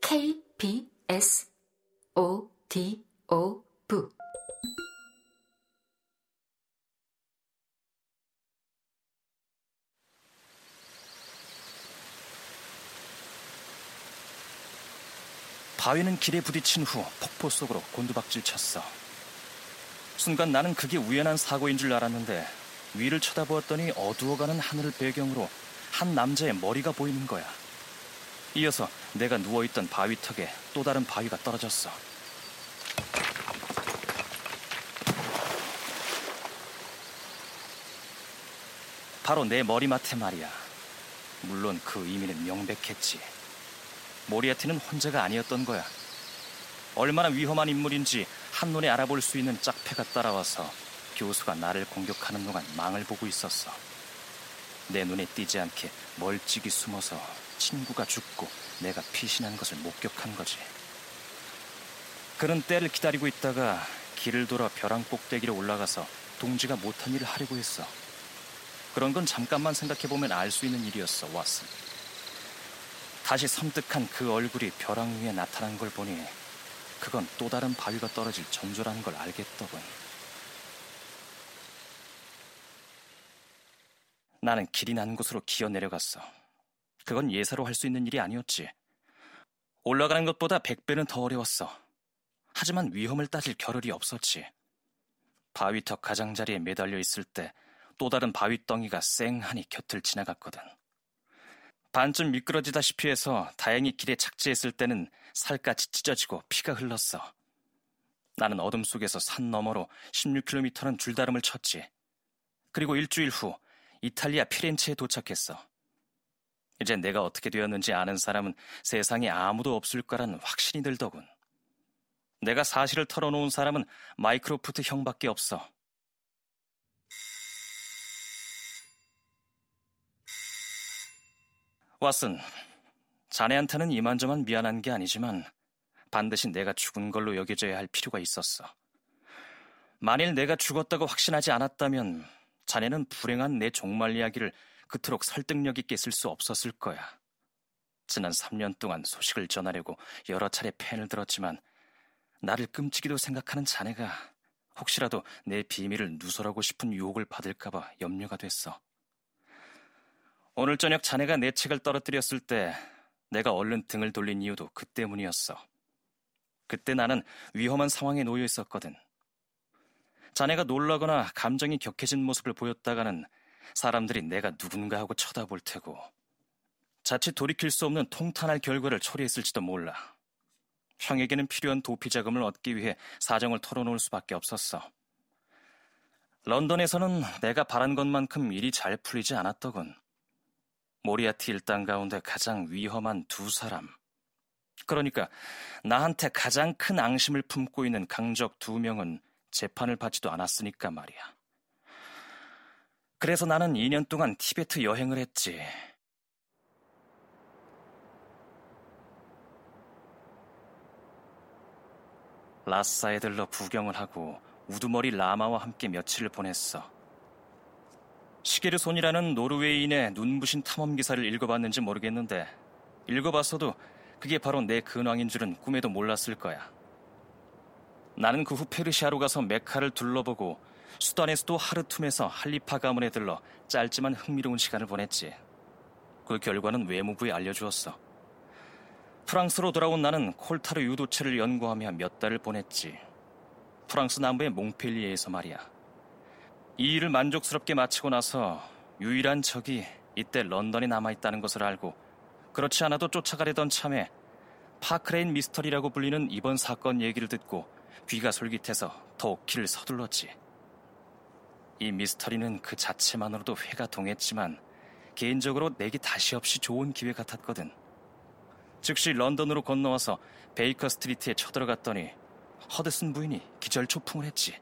KBS O D O V 바위는 길에 부딪힌 후 폭포 속으로 곤두박질 쳤어. 순간 나는 그게 우연한 사고인 줄 알았는데 위를 쳐다보았더니 어두워가는 하늘을 배경으로 한 남자의 머리가 보이는 거야. 이어서 내가 누워있던 바위 턱에 또 다른 바위가 떨어졌어. 바로 내 머리맡에 말이야. 물론 그 의미는 명백했지. 모리아티는 혼자가 아니었던 거야. 얼마나 위험한 인물인지 한눈에 알아볼 수 있는 짝패가 따라와서 교수가 나를 공격하는 동안 망을 보고 있었어. 내 눈에 띄지 않게 멀찍이 숨어서 친구가 죽고 내가 피신한 것을 목격한 거지. 그런 때를 기다리고 있다가 길을 돌아 벼랑 꼭대기로 올라가서 동지가 못한 일을 하려고 했어. 그런 건 잠깐만 생각해보면 알 수 있는 일이었어, 왓슨. 다시 섬뜩한 그 얼굴이 벼랑 위에 나타난 걸 보니 그건 또 다른 바위가 떨어질 전조라는 걸 알겠더군. 나는 길이 난 곳으로 기어 내려갔어. 그건 예사로 할 수 있는 일이 아니었지. 올라가는 것보다 백배는 더 어려웠어. 하지만 위험을 따질 겨를이 없었지. 바위턱 가장자리에 매달려 있을 때 또 다른 바위덩이가 쌩하니 곁을 지나갔거든. 반쯤 미끄러지다시피 해서 다행히 길에 착지했을 때는 살갗이 찢어지고 피가 흘렀어. 나는 어둠 속에서 산 너머로 16km는 줄다름을 쳤지. 그리고 일주일 후 이탈리아 피렌체에 도착했어. 이제 내가 어떻게 되었는지 아는 사람은 세상에 아무도 없을 거란 확신이 들더군. 내가 사실을 털어놓은 사람은 마이크로프트 형밖에 없어. 왓슨, 자네한테는 이만저만 미안한 게 아니지만 반드시 내가 죽은 걸로 여겨져야 할 필요가 있었어. 만일 내가 죽었다고 확신하지 않았다면 자네는 불행한 내 종말 이야기를 그토록 설득력 있게 쓸 수 없었을 거야. 지난 3년 동안 소식을 전하려고 여러 차례 펜을 들었지만 나를 끔찍이도 생각하는 자네가 혹시라도 내 비밀을 누설하고 싶은 유혹을 받을까봐 염려가 됐어. 오늘 저녁 자네가 내 책을 떨어뜨렸을 때 내가 얼른 등을 돌린 이유도 그 때문이었어. 그때 나는 위험한 상황에 놓여 있었거든. 자네가 놀라거나 감정이 격해진 모습을 보였다가는 사람들이 내가 누군가 하고 쳐다볼 테고 자칫 돌이킬 수 없는 통탄할 결과를 초래했을지도 몰라. 형에게는 필요한 도피 자금을 얻기 위해 사정을 털어놓을 수밖에 없었어. 런던에서는 내가 바란 것만큼 일이 잘 풀리지 않았더군. 모리아티 일당 가운데 가장 위험한 두 사람. 그러니까 나한테 가장 큰 앙심을 품고 있는 강적 두 명은 재판을 받지도 않았으니까 말이야. 그래서 나는 2년 동안 티베트 여행을 했지. 라싸에 들러 구경을 하고 우두머리 라마와 함께 며칠을 보냈어. 시게르손이라는 노르웨이인의 눈부신 탐험 기사를 읽어봤는지 모르겠는데 읽어봤어도 그게 바로 내 근왕인 줄은 꿈에도 몰랐을 거야. 나는 그 후 페르시아로 가서 메카를 둘러보고 수단에서도 하르툼에서 할리파 가문에 들러 짧지만 흥미로운 시간을 보냈지. 그 결과는 외무부에 알려주었어. 프랑스로 돌아온 나는 콜타르 유도체를 연구하며 몇 달을 보냈지. 프랑스 남부의 몽펠리에에서 말이야. 이 일을 만족스럽게 마치고 나서 유일한 적이 이때 런던에 남아있다는 것을 알고 그렇지 않아도 쫓아가려던 참에 파크레인 미스터리라고 불리는 이번 사건 얘기를 듣고 귀가 솔깃해서 더욱 길을 서둘렀지. 이 미스터리는 그 자체만으로도 회가 동했지만 개인적으로 내게 다시 없이 좋은 기회 같았거든. 즉시 런던으로 건너와서 베이커 스트리트에 쳐들어갔더니 허드슨 부인이 기절초풍을 했지.